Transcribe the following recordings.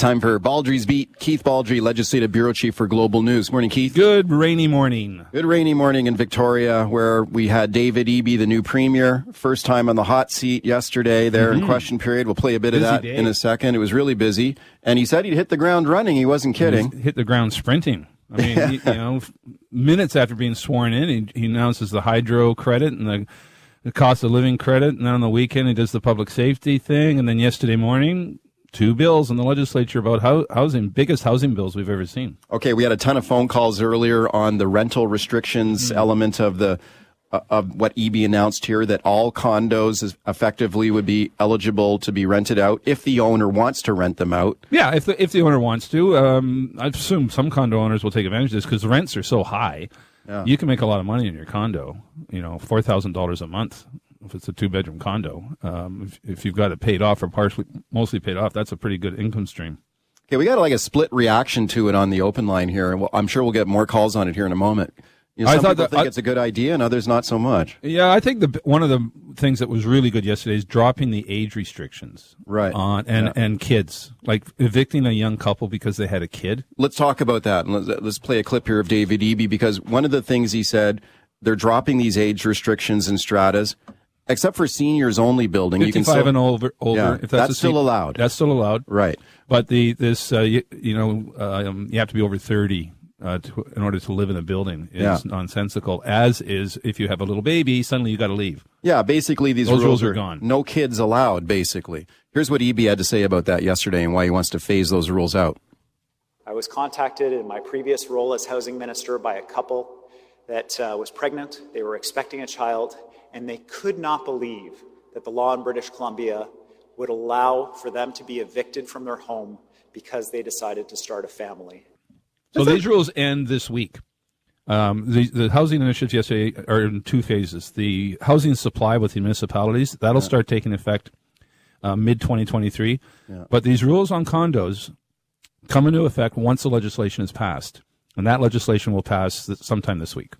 time for Baldrey's Beat. Keith Baldrey, Legislative Bureau Chief for Global News. Morning, Keith. Good rainy morning. Good rainy morning in Victoria, where we had David Eby, the new premier, first time on the hot seat yesterday there mm-hmm. in question period. We'll play a bit busy of that day. in a second. It was really busy. And he said he'd hit the ground running. He wasn't kidding. He hit the ground sprinting. I mean, he, you know, minutes after being sworn in, he, he announces the hydro credit and the the cost of living credit, and then on the weekend he does the public safety thing, and then yesterday morning two bills in the legislature about housing, biggest housing bills we've ever seen. Okay, we had a ton of phone calls earlier on the rental restrictions mm-hmm. element of the uh, of what Eby announced here that all condos effectively would be eligible to be rented out if the owner wants to rent them out. Yeah, if the if the owner wants to, um, I assume some condo owners will take advantage of this because the rents are so high. Yeah. You can make a lot of money in your condo. You know, four thousand dollars a month if it's a two bedroom condo. Um, if, if, you've got it paid off or partially, mostly paid off, that's a pretty good income stream. Okay, we got like a split reaction to it on the open line here, and I'm sure we'll get more calls on it here in a moment. You know, some I thought people that, think I, it's a good idea, and others not so much. Yeah, I think the one of the things that was really good yesterday is dropping the age restrictions, right? On and yeah. and kids, like evicting a young couple because they had a kid. Let's talk about that, and let's, let's play a clip here of David Eby because one of the things he said, they're dropping these age restrictions in stratas except for seniors only building. you can still, and over. over yeah, if that's, that's still allowed. That's still allowed. Right. But the this uh, you, you, know um, you have to be over thirty uh, to, in order to live in a building is yeah. nonsensical. As is if you have a little baby, suddenly you got to leave. Yeah, basically these rules, rules, are, are gone. No kids allowed. Basically, here's what Eby had to say about that yesterday and why he wants to phase those rules out. I was contacted in my previous role as housing minister by a couple that uh, was pregnant. They were expecting a child and they could not believe that the law in British Columbia would allow for them to be evicted from their home because they decided to start a family. So these rules end this week. Um, the, the, housing initiatives yesterday are in two phases. The housing supply with the municipalities that'll yeah. start taking effect uh, mid 2023. Yeah. But these rules on condos come into effect once the legislation is passed, and that legislation will pass sometime this week.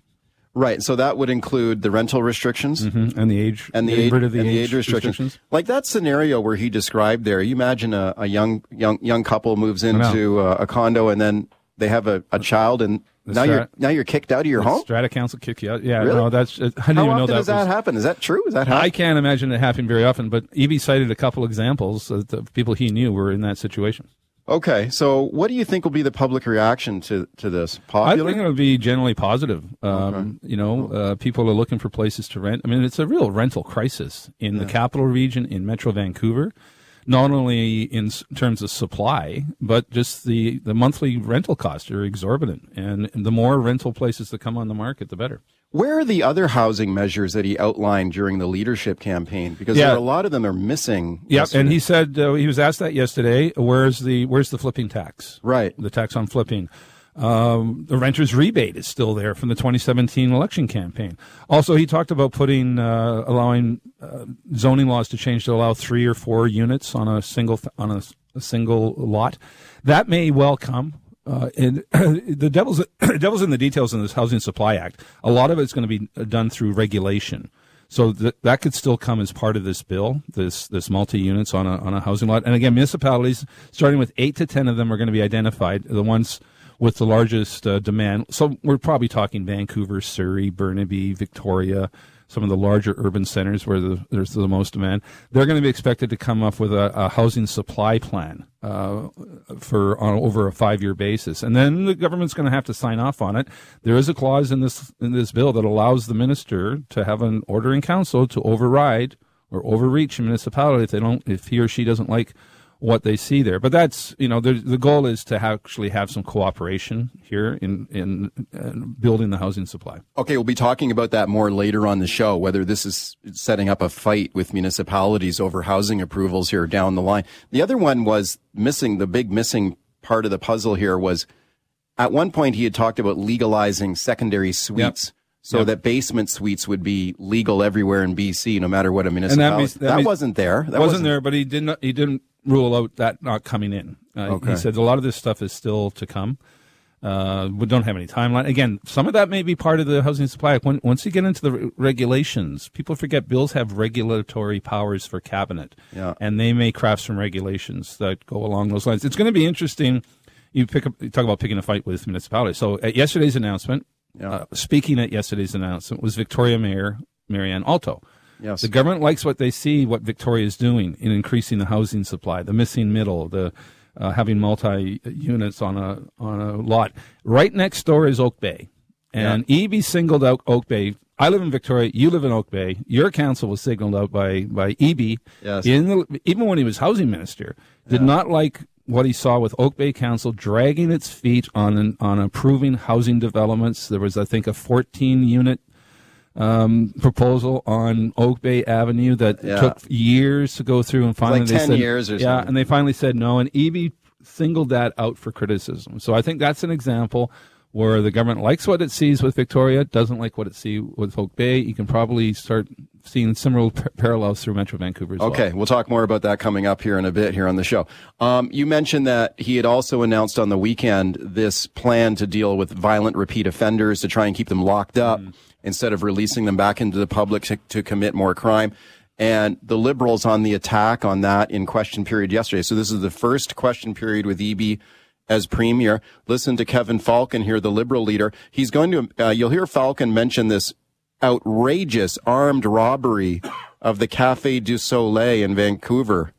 Right. So that would include the rental restrictions mm-hmm. and the age and the, age, and the age, age restrictions. restrictions. Like that scenario where he described there. You imagine a, a young young young couple moves into a, a, condo and then they have a, a child and the now you're now you're kicked out of your home. Strata council kick you out. Yeah, really? no, that's I didn't How even know that. does that was, happen? Is that true? Is that happen? I can't imagine it happening very often. But Eby cited a couple examples of people he knew were in that situation. Okay, so what do you think will be the public reaction to, to this? Popular? I think it'll be generally positive. Um, okay. You know, uh, people are looking for places to rent. I mean, it's a real rental crisis in yeah. the capital region, in Metro Vancouver, not only in terms of supply, but just the, the monthly rental costs are exorbitant. And the more rental places that come on the market, the better. Where are the other housing measures that he outlined during the leadership campaign? Because yeah. a lot of them are missing. Yeah, and he said uh, he was asked that yesterday. Where's the where's the flipping tax? Right, the tax on flipping. Um, the renters rebate is still there from the 2017 election campaign. Also, he talked about putting uh, allowing uh, zoning laws to change to allow three or four units on a single on a, a single lot. That may well come. Uh, and the devil's devil's in the details in this Housing Supply Act. A lot of it's going to be done through regulation. So th- that could still come as part of this bill, this this multi units on a on a housing lot. And again, municipalities, starting with eight to ten of them, are going to be identified. The ones with the largest uh, demand. So we're probably talking Vancouver, Surrey, Burnaby, Victoria, some of the larger urban centers where the, there's the most demand, they're going to be expected to come up with a, a housing supply plan uh, for on over a five-year basis, and then the government's going to have to sign off on it. There is a clause in this in this bill that allows the minister to have an order in council to override or overreach a municipality if they don't if he or she doesn't like what they see there. But that's you know the the goal is to actually have some cooperation here in, in in building the housing supply. Okay, we'll be talking about that more later on the show. Whether this is setting up a fight with municipalities over housing approvals here down the line. The other one was missing. The big missing part of the puzzle here was at one point he had talked about legalizing secondary suites. Yep so yep. that basement suites would be legal everywhere in BC, no matter what a municipality. That, means, that, that means, wasn't there. That wasn't, wasn't, there, but he didn't. He didn't rule out that not coming in. Uh, okay. He said a lot of this stuff is still to come. Uh, we don't have any timeline. Again, some of that may be part of the housing supply. When, once you get into the re- regulations, people forget bills have regulatory powers for cabinet, Yeah. and they may craft some regulations that go along those lines. It's going to be interesting. You pick up, you talk about picking a fight with municipalities. So at yesterday's announcement, Yeah. uh, speaking at yesterday's announcement was Victoria Mayor Marianne Alto. Yes. The government likes what they see, what Victoria is doing in increasing the housing supply, the missing middle, the uh, having multi units on a on a lot. Right next door is Oak Bay, and Eby singled out Oak Bay. I live in Victoria. You live in Oak Bay. Your council was signaled out by by Eby. Yes. In the, even when he was housing minister, did not like what he saw with Oak Bay Council dragging its feet on an, on approving housing developments. There was, I think, a 14 unit um, proposal on Oak Bay Avenue that Yeah. took years to go through, and finally like they 10 said, years or yeah, something. and they finally said no, and Eby singled that out for criticism. So I think that's an example where the government likes what it sees with Victoria, doesn't like what it sees with Oak Bay. You can probably start seeing similar par- parallels through Metro Vancouver as well. Okay, we'll talk more about that coming up here in a bit here on the show. Um, you mentioned that he had also announced on the weekend this plan to deal with violent repeat offenders to try and keep them locked up instead of releasing them back into the public to, to commit more crime. And the liberals on the attack on that in question period yesterday. So this is the first question period with Eby as premier. Listen to Kevin Falcon here, the liberal leader. He's going to, uh, you'll hear Falcon mention this outrageous armed robbery of the Cafe du Soleil in Vancouver.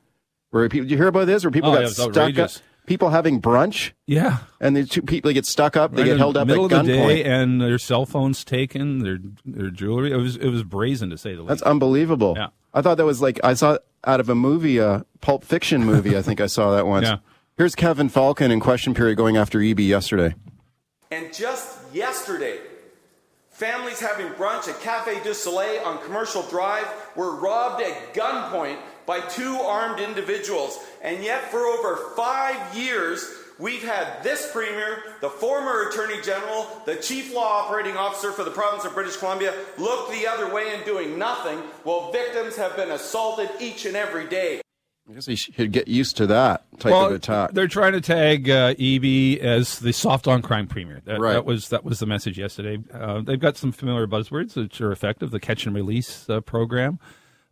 Where people, did you hear about this? Where people Oh, got yeah, stuck up. People having brunch, Yeah. and the two people get stuck up, they Right get held the up at middle the gunpoint. and their cell phones taken, their their jewelry. It was it was brazen to say the least. That's unbelievable. Yeah. I thought that was like I saw out of a movie, a Pulp Fiction movie. I think I saw that once. Yeah. Here's Kevin Falcon in question period going after Eby yesterday. And just yesterday, families having brunch at Cafe du Soleil on Commercial Drive were robbed at gunpoint by two armed individuals. And yet, for over five years, we've had this Premier, the former Attorney General, the Chief Law Operating Officer for the province of British Columbia, look the other way and doing nothing while victims have been assaulted each and every day. I guess he should get used to that type of attack. They're trying to tag uh, Eby as the soft on crime premier. That, Right. that was that was the message yesterday. Uh, they've got some familiar buzzwords which are effective. The catch and release uh, program.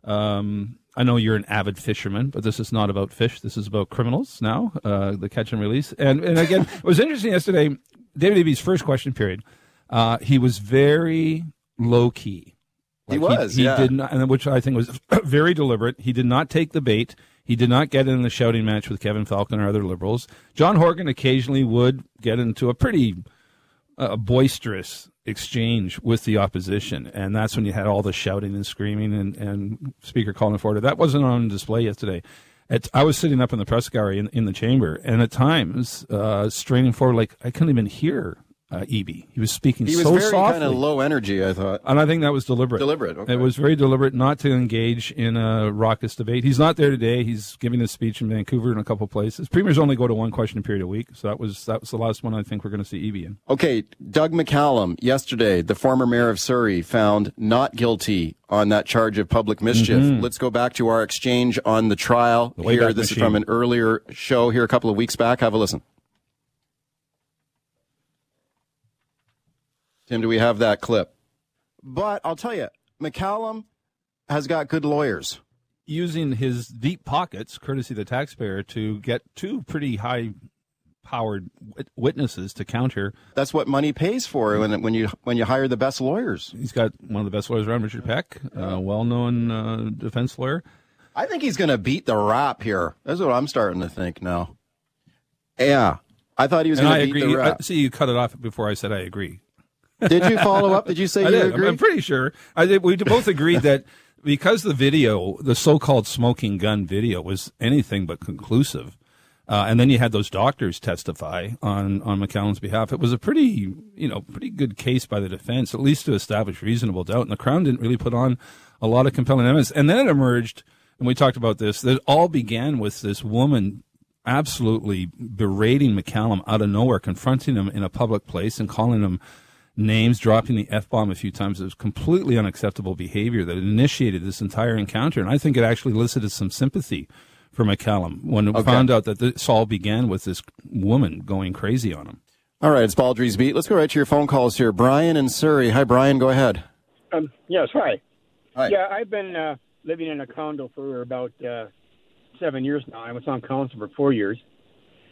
Um, I know you're an avid fisherman, but this is not about fish. This is about criminals now. Uh, the catch and release. And and again, it was interesting yesterday. David Eby's first question period. Uh, he was very low key. He Like, was, He, yeah. did not, and which I think was very deliberate. He did not take the bait. He did not get in the shouting match with Kevin Falcon or other liberals. John Horgan occasionally would get into a pretty uh, boisterous exchange with the opposition, and that's when you had all the shouting and screaming and, and speaker calling for order. That wasn't on display yesterday. At, I was sitting up in the press gallery in, in the chamber, and at times uh, straining forward, like I couldn't even hear uh, Eby. He was speaking he was so very softly. kind of low energy, I thought. And I think that was deliberate. Deliberate, okay. It was very deliberate not to engage in a raucous debate. He's not there today. He's giving a speech in Vancouver and a couple places. Premiers only go to one question period a week, so that was that was the last one I think we're going to see Eby in. Okay, Doug McCallum, yesterday, the former mayor of Surrey, found not guilty on that charge of public mischief. Let's go back to our exchange on the trial. Mm-hmm. Here, this Machine. is from an earlier show here a couple of weeks back. Have a listen. Tim, do we have that clip? But I'll tell you, McCallum has got good lawyers. Using his deep pockets, courtesy of the taxpayer, to get two pretty high powered witnesses to counter. That's what money pays for when when you when you hire the best lawyers. He's got one of the best lawyers around, Richard Peck, a well known uh, defense lawyer. I think he's going to beat the rap here. That's what I'm starting to think now. Yeah, I thought he was going I to beat agree. the I, see, you cut it off before I said I agree. Did you follow up? Did you say I you did. I'm- agree? I'm pretty sure. I did, we both agreed that because the video, the so-called smoking gun video, was anything but conclusive, uh, and then you had those doctors testify on on McCallum's behalf. It was a pretty, you know, pretty good case by the defense, at least to establish reasonable doubt. And the Crown didn't really put on a lot of compelling evidence. And then it emerged, and we talked about this. That it all began with this woman absolutely berating McCallum out of nowhere, confronting him in a public place and calling him names, dropping the F bomb a few times. It was completely unacceptable behavior that initiated this entire encounter. And I think it actually elicited some sympathy for McCallum when it Okay. found out that this all began with this woman going crazy on him. All right, it's Baldrey's Beat. Let's go right to your phone calls here. Brian and Surrey. Hi, Brian. Go ahead. Um, yes, hi. Hi. Yeah, I've been uh, living in a condo for about uh, seven years now. I was on council for four years,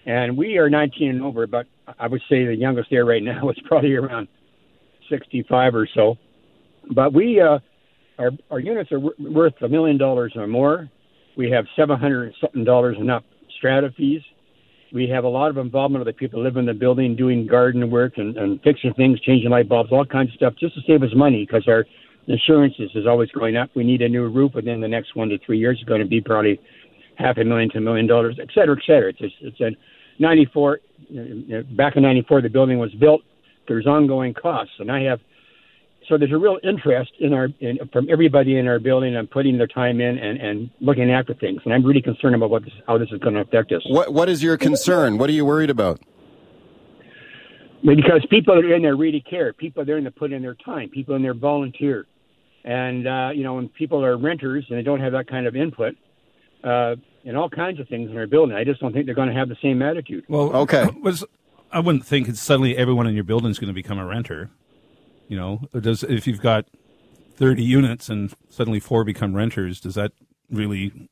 and we are 19 and over. But I would say the youngest there right now is probably around 65 or so. But we, uh, our our units are worth a million dollars or more. We have 700 something dollars in up strata fees. We have a lot of involvement of the people living in the building, doing garden work and, and fixing things, changing light bulbs, all kinds of stuff, just to save us money because our insurance is, always going up. We need a new roof within the next one to three years. It's going to be probably half a million to a million dollars, et cetera, et cetera. It's, it's a 94, back in 94, the building was built. There's ongoing costs. And I have, so there's a real interest in our, in, from everybody in our building and putting their time in and, and looking after things. And I'm really concerned about what this, how this is going to affect us. What What is your concern? What are you worried about? because people that are in there really care. People are in there to put in their time. People in there volunteer, and uh, you know when people are renters and they don't have that kind of input, uh, and all kinds of things in our building, I just don't think they're going to have the same attitude. Well, Okay. Was I wouldn't think it's suddenly everyone in your building is going to become a renter. You know, does if you've got thirty units and suddenly four become renters, does that really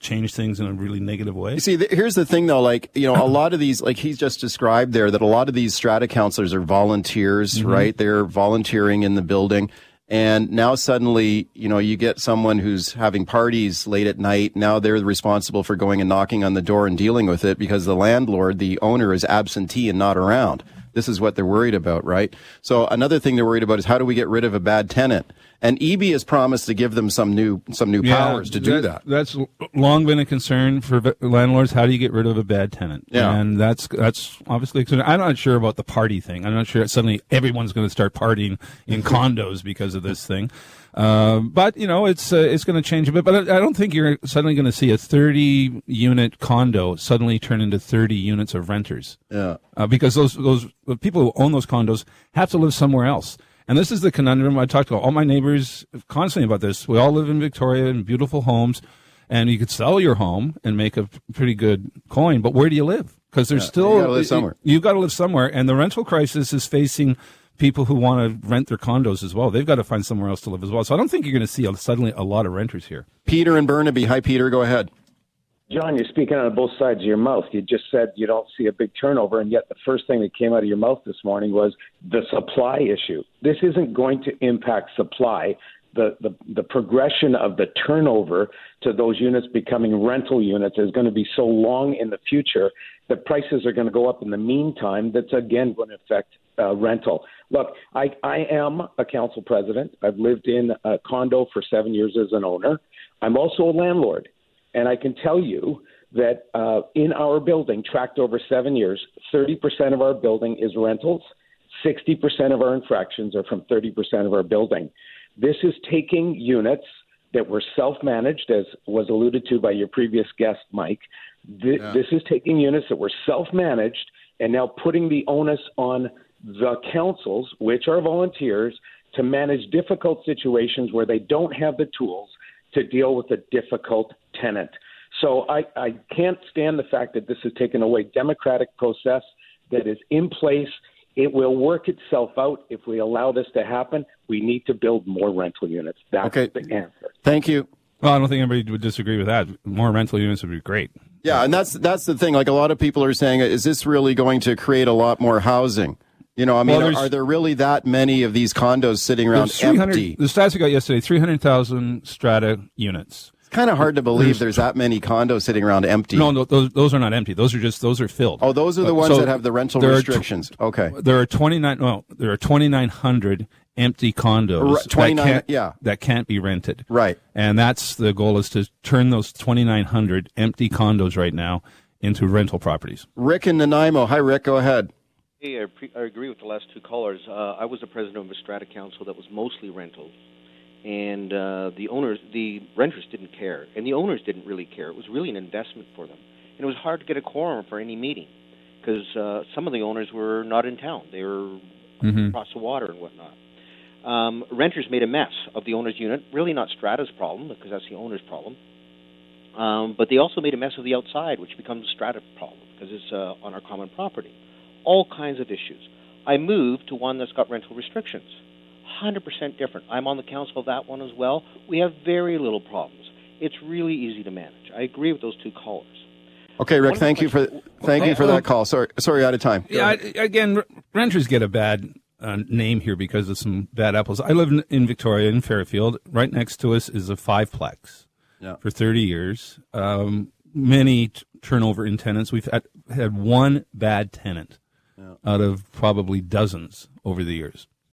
change things in a really negative way? You see, th- here's the thing, though. Like, you know, a lot of these, like he's just described there, that a lot of these strata counselors are volunteers, mm-hmm. right? They're volunteering in the building. And now suddenly, you know, you get someone who's having parties late at night. Now they're responsible for going and knocking on the door and dealing with it because the landlord, the owner, is absentee and not around. This is what they're worried about, right? So another thing they're worried about is how do we get rid of a bad tenant? And Eby has promised to give them some new some new powers to do that. That's long been a concern for landlords. How do you get rid of a bad tenant? Yeah. and that's that's obviously. I'm not sure about the party thing. I'm not sure suddenly everyone's going to start partying in condos because of this thing. Um, but you know, it's uh, it's going to change a bit. But I, I don't think you're suddenly going to see a 30 unit condo suddenly turn into 30 units of renters. Yeah. uh, because those those people who own those condos have to live somewhere else. And this is the conundrum. I talk to all my neighbors constantly about this. We all live in Victoria in beautiful homes, and you could sell your home and make a pretty good coin. But where do you live? Because there's still you gotta live somewhere. You've got to live somewhere, and the rental crisis is facing people who want to rent their condos as well. They've got to find somewhere else to live as well. So I don't think you're going to see a, suddenly a lot of renters here. Peter and Burnaby. Hi, Peter. Go ahead. John, you're speaking out of both sides of your mouth. You just said you don't see a big turnover, and yet the first thing that came out of your mouth this morning was the supply issue. This isn't going to impact supply. The, the, the progression of the turnover to those units becoming rental units is going to be so long in the future that prices are going to go up in the meantime. That's again going to affect uh, rental. Look, I, I am a council president. I've lived in a condo for seven years as an owner. I'm also a landlord. And I can tell you that uh, in our building, tracked over seven years, 30% of our building is rentals. 60% of our infractions are from 30% of our building. This is taking units that were self managed, as was alluded to by your previous guest, Mike. Th- This is taking units that were self managed and now putting the onus on the councils, which are volunteers, to manage difficult situations where they don't have the tools to deal with a difficult tenant. So I, I can't stand the fact that this has taken away democratic process that is in place. It will work itself out if we allow this to happen. We need to build more rental units. That's Okay. the answer. Thank you. Well, I don't think anybody would disagree with that. More rental units would be great. Yeah, and that's that's the thing. Like a lot of people are saying, is this really going to create a lot more housing? You know, I mean, Well, there's- are there really that many of these condos sitting around empty? The stats we got yesterday: three hundred thousand strata units. It's kind of hard to believe there's that many condos sitting around empty. No, no, those those are not empty. Those are just those are filled. Oh, those are the Uh, ones so that have the rental there are tw- restrictions. okay. There are twenty nine. No, there are twenty nine hundred empty condos. Right, 29 that can't, yeah. that can't be rented. Right. And that's the goal is to turn those twenty nine hundred empty condos right now into rental properties. Rick and Nanaimo. Hi, Rick. Go ahead. Hey, I, pre- I agree with the last two callers. Uh, I was the president of a strata council that was mostly rental, and uh, the owners, the renters didn't care, and the owners didn't really care. It was really an investment for them, and it was hard to get a quorum for any meeting because uh, some of the owners were not in town; they were mm-hmm. across the water and whatnot. Um, renters made a mess of the owner's unit. Really, not Strata's problem because that's the owner's problem. Um, but they also made a mess of the outside, which becomes a strata problem because it's uh, on our common property. All kinds of issues. I moved to one that's got rental restrictions. 100% different. I'm on the council of that one as well. We have very little problems. It's really easy to manage. I agree with those two callers. Okay, Rick. Thank you for thank you for that call. Sorry, sorry, out of time. Yeah, I, again, renters get a bad uh, name here because of some bad apples. I live in, in, Victoria, in Fairfield. Right next to us is a fiveplex yeah. for 30 years. Um, many t- turnover in tenants. We've had, had one bad tenant out of probably dozens over the years.